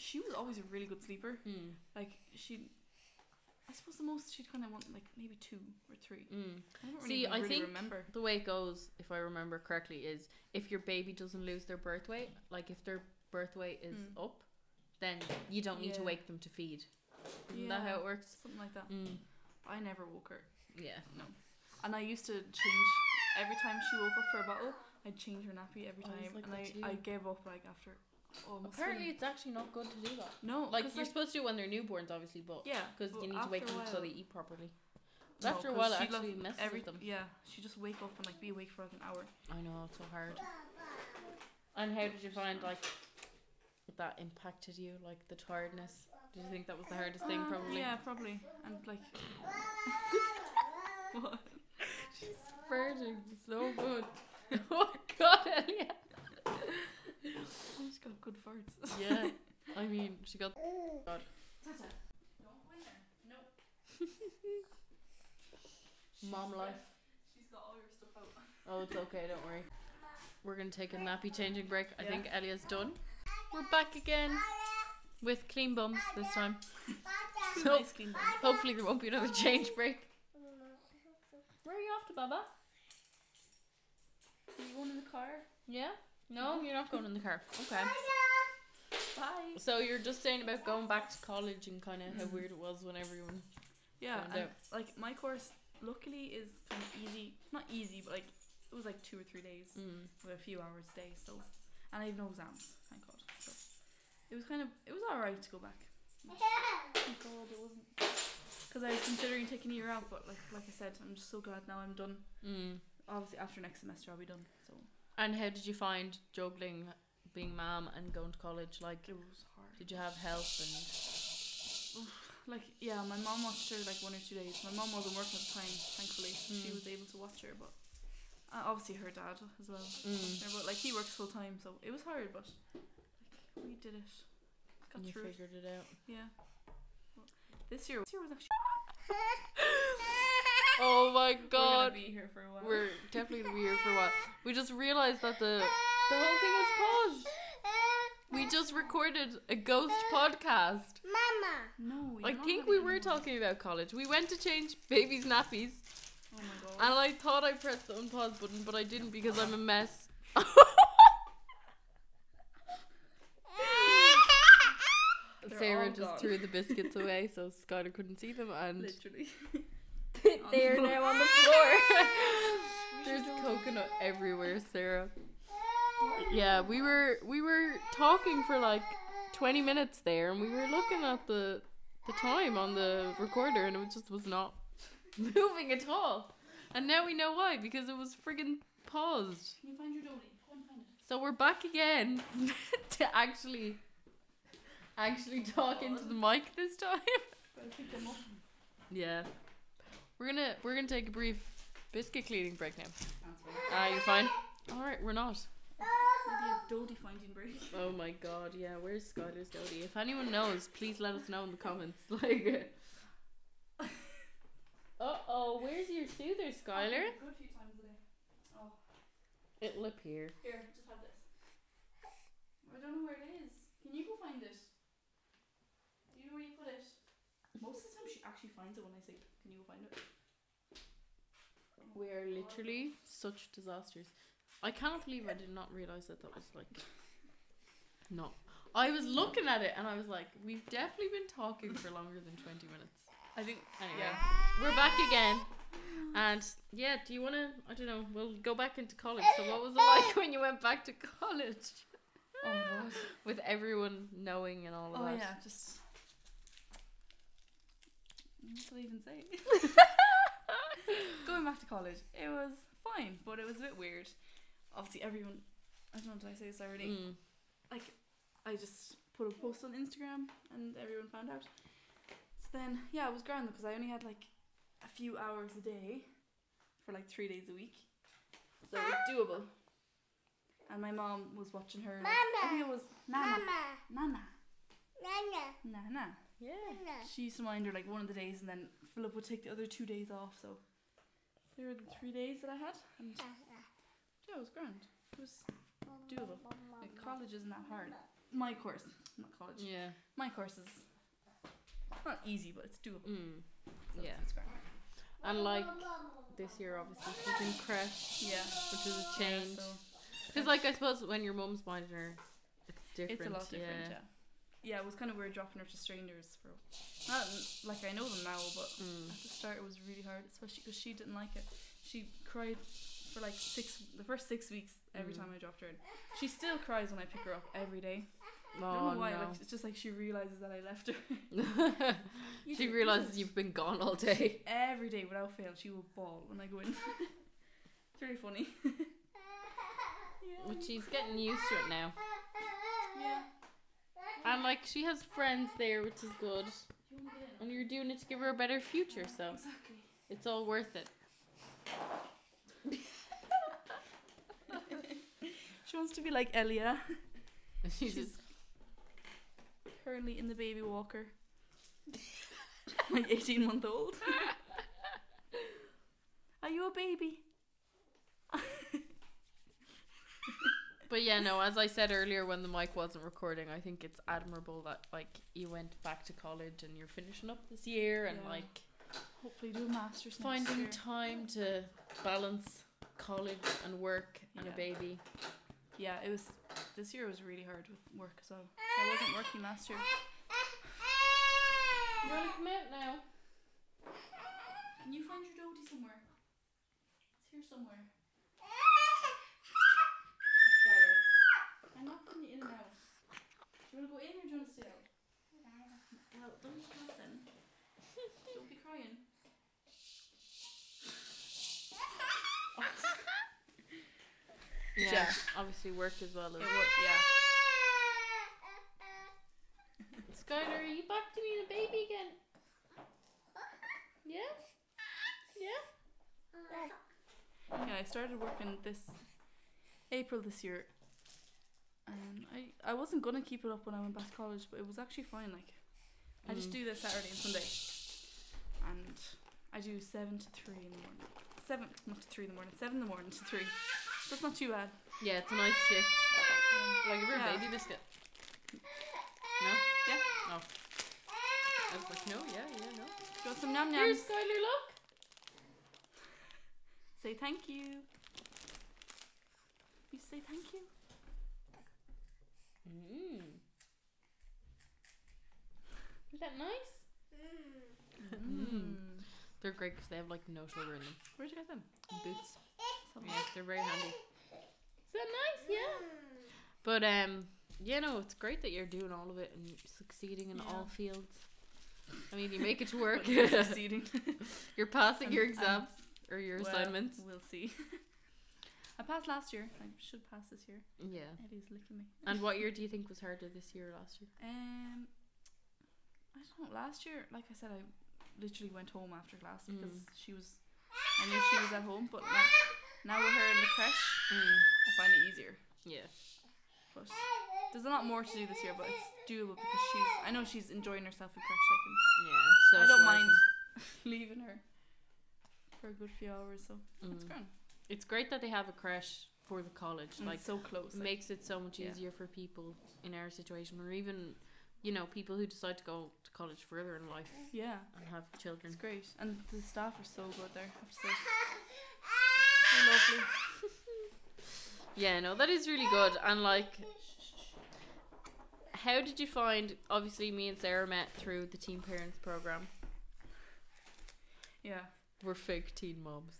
Speaker 2: She was always a really good sleeper.
Speaker 1: Mm.
Speaker 2: Like she, I suppose the most she'd kind of want like maybe two or three.
Speaker 1: Mm.
Speaker 2: I don't
Speaker 1: See,
Speaker 2: really,
Speaker 1: I
Speaker 2: really
Speaker 1: think-
Speaker 2: remember.
Speaker 1: The way it goes, if I remember correctly, is if your baby doesn't lose their birth weight, like if their birth weight is
Speaker 2: Mm.
Speaker 1: up, then you don't need to wake them to feed. Isn't that how it works?
Speaker 2: Something like that.
Speaker 1: Mm.
Speaker 2: I never woke her.
Speaker 1: Yeah. No.
Speaker 2: And I used to change every time she woke up for a bottle. I'd change her nappy every
Speaker 1: Oh,
Speaker 2: time,
Speaker 1: like
Speaker 2: and I,
Speaker 1: too.
Speaker 2: I gave up like after. Oh, Almost
Speaker 1: Apparently, it's actually not good to do that.
Speaker 2: no,
Speaker 1: like you're supposed to do when they're newborns, obviously, but
Speaker 2: yeah,
Speaker 1: because you need to wake them so they eat properly.
Speaker 2: No,
Speaker 1: after a while, it actually messes
Speaker 2: every
Speaker 1: with them.
Speaker 2: yeah, she just wake up and like be awake for like an hour.
Speaker 1: I know it's so hard. And how did you find like that impacted you, like the tiredness? Did you think that was the hardest thing? Probably.
Speaker 2: Yeah, probably. And like, what?
Speaker 1: She's farting so good. oh God, Elliot.
Speaker 2: She's got good farts.
Speaker 1: Yeah. I mean, she got. God.
Speaker 2: Tata, don't there.
Speaker 1: Mom life.
Speaker 2: She's got all your stuff out.
Speaker 1: Oh, it's okay. Don't worry. We're gonna take a nappy changing break. I
Speaker 2: Yeah.
Speaker 1: think Elliot's done. We're back again with clean bums this time. So
Speaker 2: nice clean bum.
Speaker 1: hopefully there won't be another change break. Where are you off to, Baba?
Speaker 2: Are you going in the car?
Speaker 1: Yeah? No, you're not going in the car. Okay.
Speaker 2: Bye.
Speaker 1: So you're just saying about going back to college and kind of how
Speaker 2: Mhm.
Speaker 1: weird it was when everyone.
Speaker 2: Yeah,
Speaker 1: Found
Speaker 2: and
Speaker 1: out.
Speaker 2: like my course, luckily, is kind of easy. Not easy, but like it was like two or three days
Speaker 1: Mm.
Speaker 2: with a few hours a day. So, and I have no exams, thank God. So it was kind of it was alright to go back. Thank God it wasn't. Because I was considering taking a year out, but like like I said, I'm just so glad now I'm done.
Speaker 1: Mm.
Speaker 2: Obviously, after next semester, I'll be done. So
Speaker 1: And how did you find juggling being mom and going to college? Like,
Speaker 2: it was hard.
Speaker 1: did you have help and?
Speaker 2: Like yeah, my mom watched her like one or two days. My mom wasn't working at the time, thankfully. so She
Speaker 1: Mm.
Speaker 2: was able to watch her, but uh, obviously her dad as well.
Speaker 1: Mm.
Speaker 2: Yeah, but like he works full time, so it was hard, but like we did it. Got
Speaker 1: And you
Speaker 2: through it.
Speaker 1: figured it out.
Speaker 2: Yeah. Well, this year, this year was actually.
Speaker 1: Oh my
Speaker 2: We're
Speaker 1: god.
Speaker 2: gonna be here for a while.
Speaker 1: We're definitely gonna be here for a while. We just realized that the the whole thing was paused. We just recorded a ghost podcast.
Speaker 2: Mama. No.
Speaker 1: I think we were talking about college. We went to change baby's nappies,
Speaker 2: Oh my god.
Speaker 1: and I thought I pressed the unpause button, but I didn't because I'm a mess. Sarah just
Speaker 2: gone.
Speaker 1: threw the biscuits away, so Skylar couldn't see them, and
Speaker 2: Literally.
Speaker 1: they're
Speaker 2: the
Speaker 1: now on the floor. There's coconut everywhere, Sarah. Yeah, we were we were talking for like twenty minutes there, and we were looking at the the time on the recorder, and it just was not moving at all. And now we know why because it was friggin' paused.
Speaker 2: Can you find your Dodie? Go and find it.
Speaker 1: So we're back again to actually actually talk into the mic this time.
Speaker 2: Better pick them up.
Speaker 1: Yeah. We're gonna we're gonna take a brief biscuit cleaning break now.
Speaker 2: That's fine.
Speaker 1: Ah, you're fine. All right, we're not.
Speaker 2: Maybe a Dodie finding break.
Speaker 1: Oh my god, yeah. Where's Skylar's Dodie? If anyone knows, please let us know in the comments. Like. Uh oh, where's your soother, Skylar?
Speaker 2: Good few times a day. Oh,
Speaker 1: It'll appear.
Speaker 2: here, just have this. I don't know where it is. Can you go find it? Do you know where you put it? Most of the time, she actually finds it when I say, "Can you go find it?"
Speaker 1: We are literally such disasters. I cannot believe I did not realize that that was like. No. I was looking at it and I was like, we've definitely been talking for longer than 20 minutes.
Speaker 2: I think.
Speaker 1: Anyway, we're back again. And yeah, do you want to? I don't know. We'll go back into college. So, what was it like when you went back to college?
Speaker 2: Oh.
Speaker 1: With everyone knowing and all of
Speaker 2: Oh
Speaker 1: that.
Speaker 2: yeah, just. What did I even say? Going back to college, it was fine, but it was a bit weird. Obviously, everyone. I don't know. Did I say this already?
Speaker 1: Mm.
Speaker 2: like I just put a post on Instagram and everyone found out. So then, yeah, it was grand because I only had like a few hours a day for like three days a week, so it was doable. And my mom was watching her. Like, I think it was Nana. Nana. Nana.
Speaker 1: Yeah.
Speaker 2: She used to mind her like one of the days, and then Philip would take the other two days off. So there were the three days that I had, and yeah, it was grand. It was doable. Like college isn't that hard. My course, not college.
Speaker 1: Yeah.
Speaker 2: My course is not easy, but it's doable.
Speaker 1: Mm.
Speaker 2: So
Speaker 1: Yeah.
Speaker 2: it's grand.
Speaker 1: And like this year, obviously, she's in creche,
Speaker 2: Yeah.
Speaker 1: which is a
Speaker 2: Yeah,
Speaker 1: change.
Speaker 2: so
Speaker 1: Because, like, I suppose when your mum's minding her, it's different.
Speaker 2: It's a lot different, yeah. yeah. It was kind of weird dropping her to strangers for. Not like I know them now, but
Speaker 1: Mm.
Speaker 2: at the start it was really hard, especially because she didn't like it. She cried for like six, the first six weeks every
Speaker 1: Mm.
Speaker 2: time I dropped her in. She still cries when I pick her up every day. I don't
Speaker 1: Oh
Speaker 2: know why.
Speaker 1: no.
Speaker 2: Like it's just like she realizes that I left her.
Speaker 1: She
Speaker 2: do-
Speaker 1: realizes you've been gone all day.
Speaker 2: every day without fail. She will bawl when I go in. it's really funny. yeah.
Speaker 1: But she's getting used to it now.
Speaker 2: Yeah.
Speaker 1: And like she has friends there, which is good.
Speaker 2: You wanna get in?
Speaker 1: And you're doing it to give her a better future, so
Speaker 2: Exactly.
Speaker 1: it's all worth it.
Speaker 2: She wants to be like Elia.
Speaker 1: She's
Speaker 2: She's
Speaker 1: just,
Speaker 2: currently in the baby walker. like 18 month old. Are you a baby?
Speaker 1: But yeah, no. As I said earlier, when the mic wasn't recording, I think it's admirable that like you went back to college and you're finishing up this year and
Speaker 2: Yeah.
Speaker 1: like
Speaker 2: Hopefully do a master's next
Speaker 1: finding
Speaker 2: year.
Speaker 1: time to balance college and work and a baby.
Speaker 2: Yeah, it was. This year was really hard with work as well. So I wasn't working last year.
Speaker 1: You wanna come out now?
Speaker 2: Can you find your dodie somewhere? It's here somewhere. Skylar. I'm not putting you in and out. Do you want to go in or do you want to stay out? Well, don't stop then. don't be crying.
Speaker 1: Yeah.
Speaker 2: Yeah.
Speaker 1: Obviously, work as well. As
Speaker 2: wa- yeah.
Speaker 1: Skylar, are you back to being a baby again? Yeah? Yeah?
Speaker 2: Yeah, I started working this April this year. And I, I wasn't gonna keep it up when I went back to college, but it was actually fine. Like, I just
Speaker 1: Mm.
Speaker 2: do this Saturday and Sunday, and I do seven to three in the morning. Seven, not to three in the morning. Seven in the morning to three. It's not too bad.
Speaker 1: Yeah, it's a nice shift. Like, give her
Speaker 2: Yeah.
Speaker 1: a baby biscuit. No?
Speaker 2: Yeah.
Speaker 1: Oh. I was like, no, yeah, yeah, no.
Speaker 2: Got some yum
Speaker 1: Here's
Speaker 2: yums.
Speaker 1: Skylar, look.
Speaker 2: Say thank you. You say thank you.
Speaker 1: Mm. Is that nice?
Speaker 2: Mm.
Speaker 1: They're great because they have like no sugar in them.
Speaker 2: Where'd you get them?
Speaker 1: Boots. Yeah, they're very handy. Is that nice? Yeah. But um, you know, it's great that you're doing all of it and succeeding in
Speaker 2: Yeah.
Speaker 1: all fields. I mean, you make it to work.
Speaker 2: You're succeeding.
Speaker 1: you're passing your exams or your
Speaker 2: Well,
Speaker 1: assignments.
Speaker 2: We'll see. I passed last year. I should pass this year.
Speaker 1: Yeah.
Speaker 2: Eddie's licking me.
Speaker 1: And what year do you think was harder this year or last year?
Speaker 2: Um, I don't know. Last year, like I said, I literally went home after class
Speaker 1: Mm.
Speaker 2: because she was. I knew she was at home, but like now with her in the creche,
Speaker 1: Mm.
Speaker 2: I find it easier.
Speaker 1: Yeah.
Speaker 2: But there's a lot more to do this year, but it's doable because she's. I know she's enjoying herself in creche. I can.
Speaker 1: Yeah. It's so
Speaker 2: I don't mind leaving her for a good few hours, so it's
Speaker 1: Mm.
Speaker 2: grand.
Speaker 1: It's great that they have a creche for the college.
Speaker 2: And
Speaker 1: like,
Speaker 2: so close. like-
Speaker 1: makes it so much
Speaker 2: Yeah.
Speaker 1: easier for people in our situation, or even, you know, people who decide to go to college further in life
Speaker 2: yeah,
Speaker 1: and have children.
Speaker 2: it's great, and the staff are so good there. I have to say, they're lovely.
Speaker 1: Yeah, no, that is really good. And like, how did you find? Obviously, me and Sarah met through the Teen Parents program.
Speaker 2: Yeah,
Speaker 1: We're fake teen moms.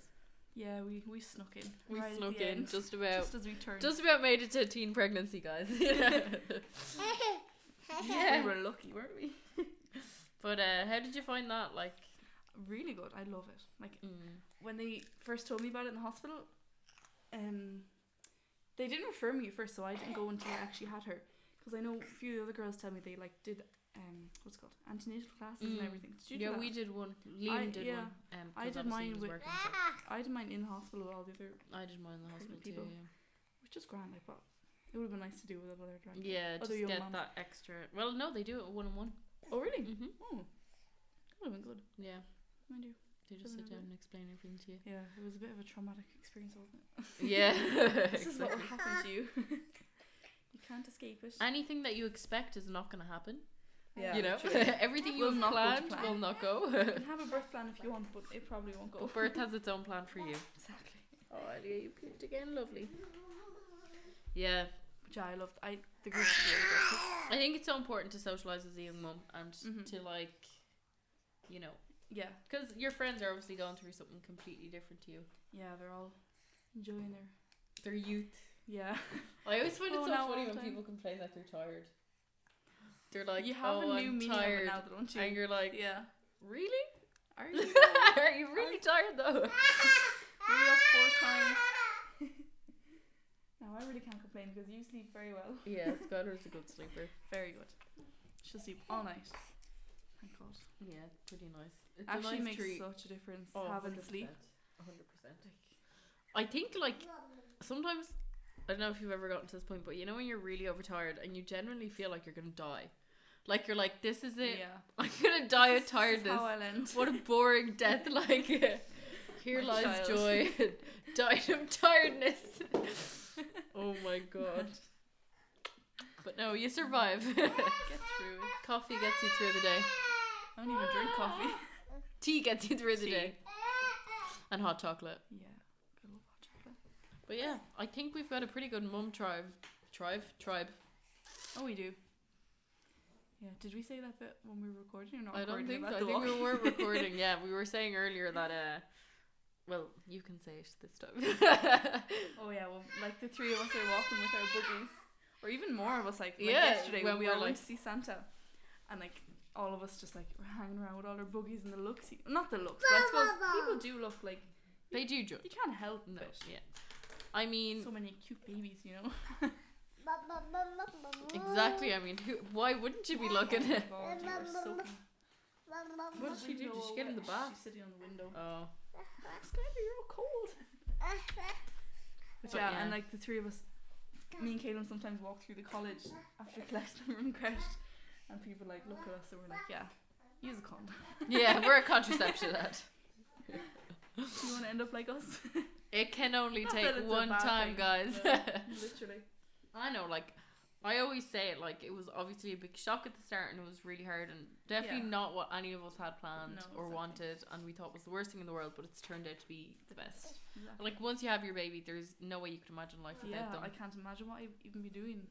Speaker 2: yeah, we we snuck in.
Speaker 1: We
Speaker 2: right
Speaker 1: snuck in
Speaker 2: end,
Speaker 1: just about,
Speaker 2: just as we turned.
Speaker 1: just about made it to teen pregnancy, guys.
Speaker 2: Yeah, we were lucky, weren't we?
Speaker 1: But uh, how did you find that? Like,
Speaker 2: Really good. I love it. Like
Speaker 1: mm,
Speaker 2: when they first told me about it in the hospital, um, they didn't refer me at first, so I didn't go until I actually had her. Because I know a few of the other girls tell me they like did um what's it called antenatal classes
Speaker 1: Mm.
Speaker 2: and everything. Did
Speaker 1: yeah, we did one. Liam
Speaker 2: I-
Speaker 1: did
Speaker 2: yeah.
Speaker 1: one. Um,
Speaker 2: I did mine with-
Speaker 1: working, so-
Speaker 2: I did mine in the hospital with all the other,
Speaker 1: I did mine in the hospital
Speaker 2: people.
Speaker 1: too.
Speaker 2: which is grand. Like, but it would have been nice to do with other drag.
Speaker 1: Yeah, yeah
Speaker 2: Other
Speaker 1: just get
Speaker 2: mums.
Speaker 1: that extra. Well, no, they do it one on one.
Speaker 2: Oh really?
Speaker 1: Mm-hmm.
Speaker 2: Oh, that would have been good.
Speaker 1: Yeah,
Speaker 2: Mind you.
Speaker 1: they just sit down and explain everything to you.
Speaker 2: Yeah, it was a bit of a traumatic experience, wasn't it?
Speaker 1: Yeah,
Speaker 2: this is what will happen to you. you can't escape it.
Speaker 1: Anything that you expect is not going to happen.
Speaker 2: Yeah,
Speaker 1: you know, everything you
Speaker 2: Will
Speaker 1: have planned
Speaker 2: plan.
Speaker 1: will not go.
Speaker 2: You can have a birth plan if you want, but it probably won't go.
Speaker 1: but birth has its own plan for you.
Speaker 2: Exactly.
Speaker 1: Oh, Elia, you puked again. Lovely. Yeah,
Speaker 2: which I loved. I the group really
Speaker 1: I think it's so important to socialize as a young mum and
Speaker 2: Mhm.
Speaker 1: to like, you know,
Speaker 2: Yeah,
Speaker 1: because your friends are obviously going through something completely different to you.
Speaker 2: yeah, they're all enjoying their
Speaker 1: Their youth.
Speaker 2: yeah.
Speaker 1: I always find it
Speaker 2: Oh,
Speaker 1: so funny when
Speaker 2: time.
Speaker 1: people complain that they're tired. They're like,
Speaker 2: you have
Speaker 1: oh,
Speaker 2: a new
Speaker 1: I'm tired.
Speaker 2: now, don't you?
Speaker 1: and you're like,
Speaker 2: yeah.
Speaker 1: really?
Speaker 2: Are you?
Speaker 1: are you really tired though?
Speaker 2: You up four times? no, I really can't complain because you sleep very well.
Speaker 1: yeah, Skylar's a good sleeper.
Speaker 2: Very good. She'll sleep all night. Thank God.
Speaker 1: Yeah, pretty nice. It's
Speaker 2: Actually
Speaker 1: nice
Speaker 2: makes
Speaker 1: treat.
Speaker 2: such a difference
Speaker 1: Oh,
Speaker 2: having
Speaker 1: 100%,
Speaker 2: sleep.
Speaker 1: 100%. I think like sometimes I don't know if you've ever gotten to this point, but you know when you're really overtired and you genuinely feel like you're gonna die, like you're like, this is it.
Speaker 2: Yeah.
Speaker 1: I'm gonna die of tiredness.
Speaker 2: how I'll end.
Speaker 1: What a boring death! Like here
Speaker 2: My
Speaker 1: lies
Speaker 2: child.
Speaker 1: joy, died of tiredness. oh my god! But no, you survive.
Speaker 2: Get through it.
Speaker 1: Coffee gets you through the day.
Speaker 2: I don't even drink coffee.
Speaker 1: Tea gets you through the
Speaker 2: Tea.
Speaker 1: day. And hot chocolate.
Speaker 2: Yeah. Good old hot chocolate.
Speaker 1: But yeah, I think we've got a pretty good mum tribe. Tribe? Tribe.
Speaker 2: Oh, we do. Yeah. Did we say that bit when we were recording or not?
Speaker 1: I don't think so. I think we were recording. Yeah, we were saying earlier that uh well, you can say it this time.
Speaker 2: Oh yeah, well, like the three of us are walking with our boogies, or even more of us. Like, like
Speaker 1: Yeah,
Speaker 2: yesterday
Speaker 1: when
Speaker 2: when we
Speaker 1: we're
Speaker 2: all
Speaker 1: like-
Speaker 2: went to see Santa, and like all of us just like hanging around with all our boogies and the looks. Not the looks, but I suppose people do look like
Speaker 1: they do judge.
Speaker 2: you can't help
Speaker 1: No,
Speaker 2: it.
Speaker 1: yeah. I mean,
Speaker 2: So many cute babies, you know.
Speaker 1: exactly. I mean, who, why wouldn't you be looking
Speaker 2: Oh
Speaker 1: at?
Speaker 2: my God, you are so
Speaker 1: What did she do? Did she get in the bath?
Speaker 2: She's sitting on the window.
Speaker 1: Oh,
Speaker 2: Skylar, you're all cold. But
Speaker 1: But
Speaker 2: yeah,
Speaker 1: yeah.
Speaker 2: and like the three of us, me and Kaylin sometimes walk through the college after class them from crèche, and people like look at us and we're like, yeah, use a condom.
Speaker 1: yeah, we're a contraception that.
Speaker 2: Do you want to end up like us?
Speaker 1: It can only
Speaker 2: Not
Speaker 1: take
Speaker 2: it's a
Speaker 1: one
Speaker 2: bad
Speaker 1: time,
Speaker 2: thing,
Speaker 1: guys.
Speaker 2: no. Literally.
Speaker 1: I know, like, I always say it, like, it was obviously a big shock at the start and it was really hard and definitely
Speaker 2: Yeah.
Speaker 1: not what any of us had planned
Speaker 2: No,
Speaker 1: or
Speaker 2: exactly.
Speaker 1: wanted and we thought was the worst thing in the world, but it's turned out to be the best.
Speaker 2: Exactly.
Speaker 1: Like, once you have your baby, there's no way you could imagine life without
Speaker 2: yeah,
Speaker 1: them.
Speaker 2: I can't imagine what I'd even be doing.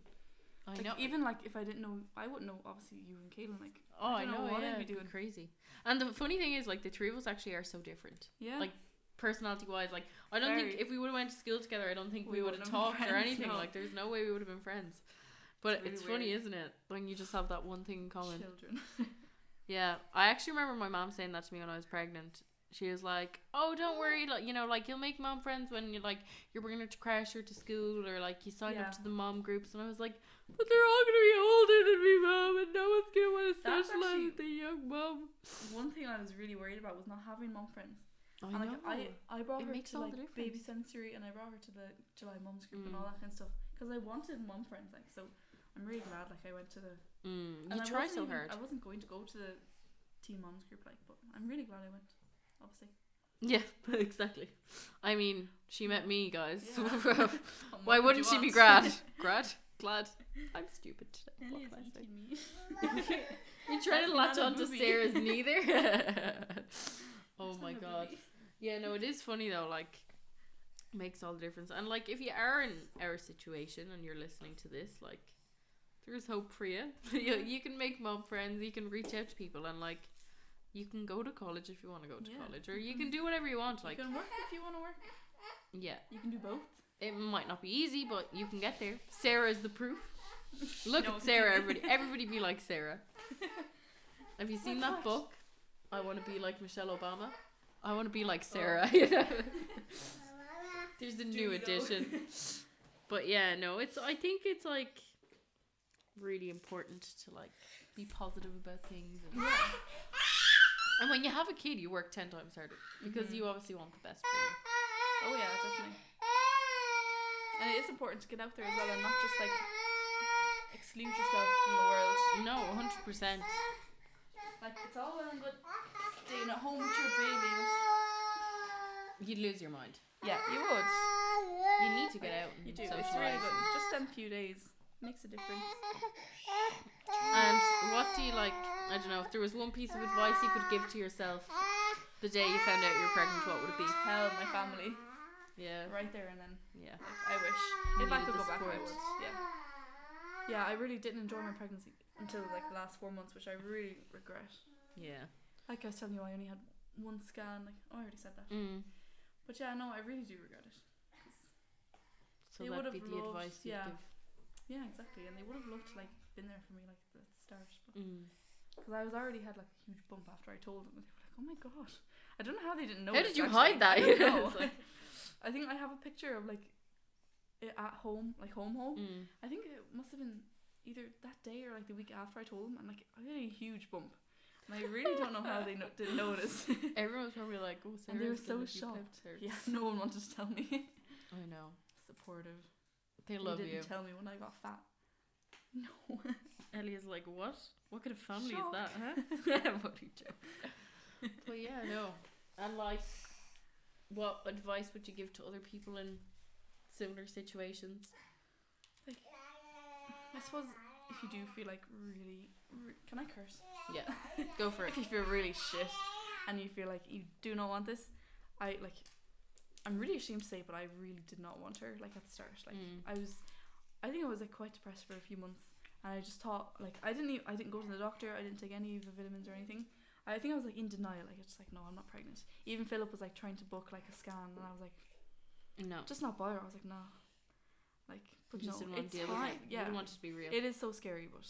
Speaker 1: I,
Speaker 2: Like,
Speaker 1: know.
Speaker 2: Even like if I didn't know, I wouldn't know. Obviously, you and Kaylin, like,
Speaker 1: oh, I,
Speaker 2: I
Speaker 1: know,
Speaker 2: know what
Speaker 1: yeah,
Speaker 2: I'd be doing.
Speaker 1: crazy. And the funny thing is, like, the three of us actually are so different.
Speaker 2: yeah,
Speaker 1: Like, personality wise like i don't think if we would have went to school together i don't think we,
Speaker 2: We
Speaker 1: would have talked
Speaker 2: been
Speaker 1: or anything
Speaker 2: no.
Speaker 1: like there's no way we would have been friends but
Speaker 2: It's really
Speaker 1: it's funny isn't it when you just have that one thing in common
Speaker 2: children.
Speaker 1: yeah i actually remember my mom saying that to me when i was pregnant she was like oh don't worry like you know like you'll make mom friends when you like you're bringing her to crash or to school or like you sign
Speaker 2: Yeah.
Speaker 1: up to the mom groups and i was like but they're all gonna be older than me mom and no one's gonna want to socialize with the young mom
Speaker 2: One thing I was really worried about was not having mom friends.
Speaker 1: I
Speaker 2: and like
Speaker 1: know.
Speaker 2: I, I brought
Speaker 1: It
Speaker 2: her
Speaker 1: makes
Speaker 2: to
Speaker 1: all
Speaker 2: like
Speaker 1: the
Speaker 2: baby sensory, and I brought her to the July Mums group and
Speaker 1: Mm.
Speaker 2: all that kind of stuff because I wanted mom friends. Like, so I'm really glad. Like, I went to the.
Speaker 1: mm, you
Speaker 2: I
Speaker 1: try so
Speaker 2: even-
Speaker 1: hard
Speaker 2: I wasn't going to go to the teen moms group, like, but I'm really glad I went. Obviously.
Speaker 1: Yeah, exactly. I mean, she met me, guys.
Speaker 2: Yeah.
Speaker 1: Why
Speaker 2: would
Speaker 1: wouldn't she be
Speaker 2: want?
Speaker 1: glad? Glad? Glad? I'm stupid today. What
Speaker 2: is
Speaker 1: can I say?
Speaker 2: me.
Speaker 1: You're trying to latch onto
Speaker 2: booby.
Speaker 1: Sarah's neither. oh my god.
Speaker 2: booby.
Speaker 1: Yeah, no, it is funny though. Like, makes all the difference. And like, if you are in our situation and you're listening to this, like, there's hope for you. you you can make mom friends. You can reach out to people and like, you can go to college if you want to go to
Speaker 2: Yeah.
Speaker 1: college, or you can do whatever you want. Like,
Speaker 2: you can work if you want to work.
Speaker 1: yeah.
Speaker 2: You can do both.
Speaker 1: It might not be easy, but you can get there. Sarah is the proof. Look
Speaker 2: No,
Speaker 1: at Sarah, everybody. Everybody be like Sarah. Have you oh seen that book? I want to be like Michelle Obama. I want to be like oh. Sarah. you know? There's a new edition. But yeah, no, it's. I think it's like really important to like be positive about things. And,
Speaker 2: Yeah.
Speaker 1: And when you have a kid, you work ten times harder because
Speaker 2: Mhm.
Speaker 1: you obviously want the best for you.
Speaker 2: Oh yeah, definitely. And it is important to get out there as well and not just like exclude yourself from the world.
Speaker 1: No, hundred percent.
Speaker 2: Like it's all well and good staying at home with your babies.
Speaker 1: You'd lose your mind.
Speaker 2: Yeah, you would.
Speaker 1: You need to get out and
Speaker 2: You do.
Speaker 1: socialize.
Speaker 2: It's really good. Just spend a few days makes a difference.
Speaker 1: And what do you like? I don't know. If there was one piece of advice you could give to yourself the day you found out you were pregnant, what would it be?
Speaker 2: Tell my family
Speaker 1: Yeah,
Speaker 2: right there and then.
Speaker 1: yeah.
Speaker 2: Like, I wish if I could go back, I would. Yeah. yeah, I really didn't enjoy my pregnancy until like the last four months, which I really regret.
Speaker 1: Yeah.
Speaker 2: Like I was telling you, I only had one scan. Like oh, I already said that.
Speaker 1: Mm.
Speaker 2: But yeah, no, I really do regret it.
Speaker 1: So
Speaker 2: They
Speaker 1: be the
Speaker 2: loved-
Speaker 1: advice you'd
Speaker 2: yeah.
Speaker 1: give.
Speaker 2: Yeah, exactly. And they would have loved to like been there for me like at the start.
Speaker 1: Mm.
Speaker 2: Because I was already had like a huge bump after I told them, and they were like, "Oh my god!" I don't know how they didn't know.
Speaker 1: How did you hide that?
Speaker 2: I don't know.
Speaker 1: Like-
Speaker 2: I think I have a picture of like it at home, like home home.
Speaker 1: Mm.
Speaker 2: I think it must have been either that day or like the week after I told them, and like I had a huge bump, and I really don't know how they no- didn't notice.
Speaker 1: Everyone was probably like, "Oh,
Speaker 2: And they were so
Speaker 1: getting
Speaker 2: shocked. yeah, no one wanted to tell me.
Speaker 1: I know.
Speaker 2: Supportive.
Speaker 1: They
Speaker 2: They
Speaker 1: love
Speaker 2: didn't
Speaker 1: you.
Speaker 2: tell me when I got fat. No.
Speaker 1: Ellie is like, "What? What kind of family
Speaker 2: Shock.
Speaker 1: is that?" Huh? what a joke. But yeah, no. And like, what advice would you give to other people in similar situations?
Speaker 2: Like, I suppose if you do feel like really, re- can I curse?
Speaker 1: Yeah, go for it.
Speaker 2: If you feel really shit and you feel like you do not want this, I like. I'm really ashamed to say, but I really did not want her. Like at the start, like
Speaker 1: Mm.
Speaker 2: I was, I think I was like quite depressed for a few months, and I just thought like I didn't, even, I didn't go to the doctor. I didn't take any of the vitamins or anything. I think I was like in denial. Like it's like no, I'm not pregnant. Even Philip was like trying to book like a scan, and I was like
Speaker 1: No,
Speaker 2: just not bother. I was like no, like but
Speaker 1: just
Speaker 2: no, it's
Speaker 1: to deal with
Speaker 2: fine.
Speaker 1: it.
Speaker 2: Yeah,
Speaker 1: didn't want it to be real.
Speaker 2: it is so scary, but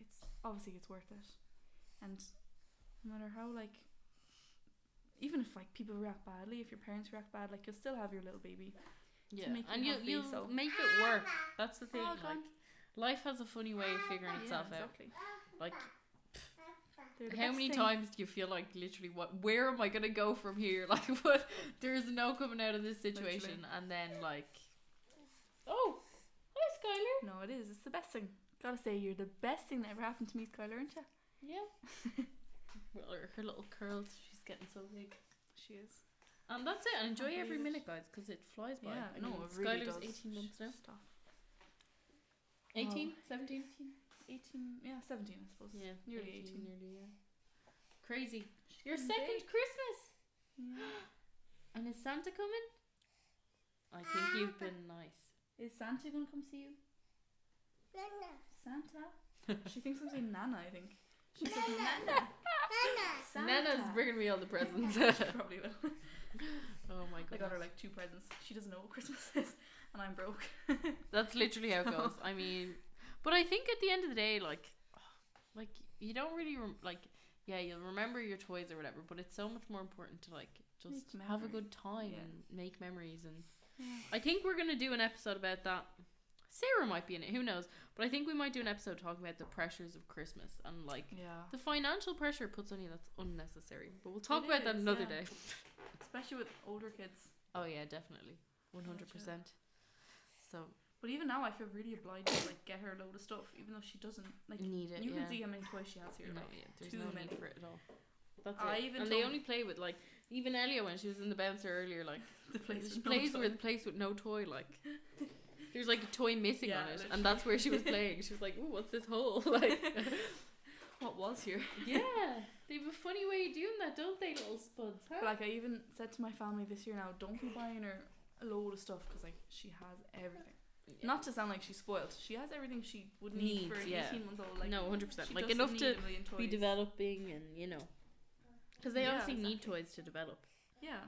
Speaker 2: it's obviously it's worth it. And no matter how like even if like people react badly, if your parents react bad, like you'll still have your little baby.
Speaker 1: yeah, and
Speaker 2: you
Speaker 1: you
Speaker 2: so-
Speaker 1: make it work. That's the thing.
Speaker 2: Oh,
Speaker 1: like. Life has a funny way of ah, figuring
Speaker 2: Yeah,
Speaker 1: itself out.
Speaker 2: exactly.
Speaker 1: Like,
Speaker 2: They're the
Speaker 1: how many
Speaker 2: thing.
Speaker 1: times do you feel like literally what? Where am I gonna go from here? Like, what? There's no coming out of this situation,
Speaker 2: Literally.
Speaker 1: and then like, oh, hi Skylar.
Speaker 2: No, it is. It's the best thing. Gotta say, you're the best thing that ever happened to me, Skylar, aren't you?
Speaker 1: Yeah. well, her, her little curls, she's getting so big.
Speaker 2: She is.
Speaker 1: And that's it. And enjoy every minute, guys, because it flies by.
Speaker 2: Yeah,
Speaker 1: I
Speaker 2: no, it really
Speaker 1: Skylar's
Speaker 2: does.
Speaker 1: 18 months now.
Speaker 2: Stop.
Speaker 1: 18, 17?
Speaker 2: 18, yeah, 17, I suppose.
Speaker 1: Yeah,
Speaker 2: Nearly 18.
Speaker 1: Nearly, yeah. Crazy. Your second
Speaker 2: big.
Speaker 1: Christmas.
Speaker 2: Yeah.
Speaker 1: And is Santa coming? I think you've been nice.
Speaker 2: Is Santa gonna come see you? Nana. Santa? she thinks I'm saying Nana, I think. She's like, Nana. Santa.
Speaker 1: Nana's bringing me all the presents.
Speaker 2: She probably will.
Speaker 1: oh my god.
Speaker 2: I got her like two presents. She doesn't know what Christmas is, and I'm broke.
Speaker 1: That's literally how it goes. I mean, but I think at the end of the day, like, like you don't really rem- like. Yeah, you'll remember your toys or whatever, but it's so much more important to like just have a good time
Speaker 2: Yeah.
Speaker 1: and make memories. And I think we're gonna do an episode about that. Sarah might be in it. Who knows? But I think we might do an episode talking about the pressures of Christmas and like
Speaker 2: Yeah.
Speaker 1: the financial pressure it puts on you that's unnecessary. But we'll talk
Speaker 2: It
Speaker 1: about that another
Speaker 2: yeah.
Speaker 1: day.
Speaker 2: Especially with older kids.
Speaker 1: Oh yeah, definitely, one hundred percent. So
Speaker 2: But even now, I feel really obliged to like get her a load of stuff, even though she doesn't like.
Speaker 1: need it.
Speaker 2: You
Speaker 1: yeah.
Speaker 2: can see how many toys she has here.
Speaker 1: No, yeah, there's no
Speaker 2: many.
Speaker 1: need for it at all. That's
Speaker 2: I
Speaker 1: it.
Speaker 2: even
Speaker 1: and they only play with like even Elia when she was in the bouncer earlier, like
Speaker 2: the place
Speaker 1: she
Speaker 2: with no
Speaker 1: plays
Speaker 2: toy.
Speaker 1: with the place with no toy. Like there's like a toy missing
Speaker 2: Yeah,
Speaker 1: on it,
Speaker 2: literally.
Speaker 1: and that's where she was playing. She was like, "Ooh, what's this hole?" Like,
Speaker 2: what was here.
Speaker 1: yeah, they have a funny way of doing that, don't they, little spuds? Huh?
Speaker 2: Like I even said to my family this year now, don't be buying her load of stuff because like she has everything.
Speaker 1: Yeah.
Speaker 2: Not to sound like she's spoiled, she has everything she would need for an
Speaker 1: yeah.
Speaker 2: eighteen month old. Like
Speaker 1: no, hundred percent. Like enough to be developing, and you know, because they
Speaker 2: Yeah,
Speaker 1: obviously need toys to develop.
Speaker 2: Yeah,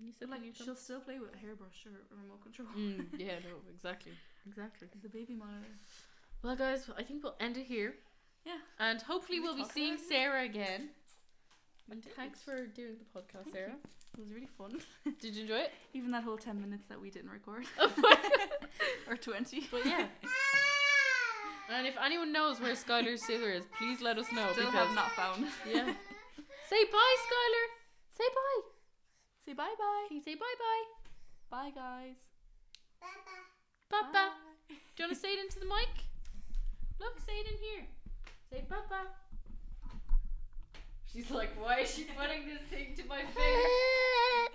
Speaker 1: You said
Speaker 2: like she'll still play with a hairbrush or a remote control.
Speaker 1: Mm, yeah, no, exactly, exactly.
Speaker 2: The baby monitor.
Speaker 1: Well, guys, I think we'll end it here.
Speaker 2: Yeah.
Speaker 1: And hopefully
Speaker 2: we
Speaker 1: we'll be seeing? Sarah again. And thanks for doing the podcast,
Speaker 2: Thank
Speaker 1: Sarah.
Speaker 2: It was really fun.
Speaker 1: Did you enjoy it?
Speaker 2: Even that whole ten minutes that we didn't record, or twenty.
Speaker 1: But yeah. And if anyone knows where Skylar's scissor is, please let us know.
Speaker 2: Still
Speaker 1: because
Speaker 2: have not found.
Speaker 1: yeah. Say bye, Skylar. Say bye.
Speaker 2: Say bye bye.
Speaker 1: Can you say bye bye?
Speaker 2: Bye guys.
Speaker 1: Papa.
Speaker 2: Bye.
Speaker 1: Do you want to say it into the mic? Look, say it in here. Say Papa. She's like, why is she putting this thing to my face?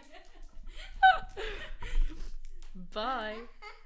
Speaker 1: Bye.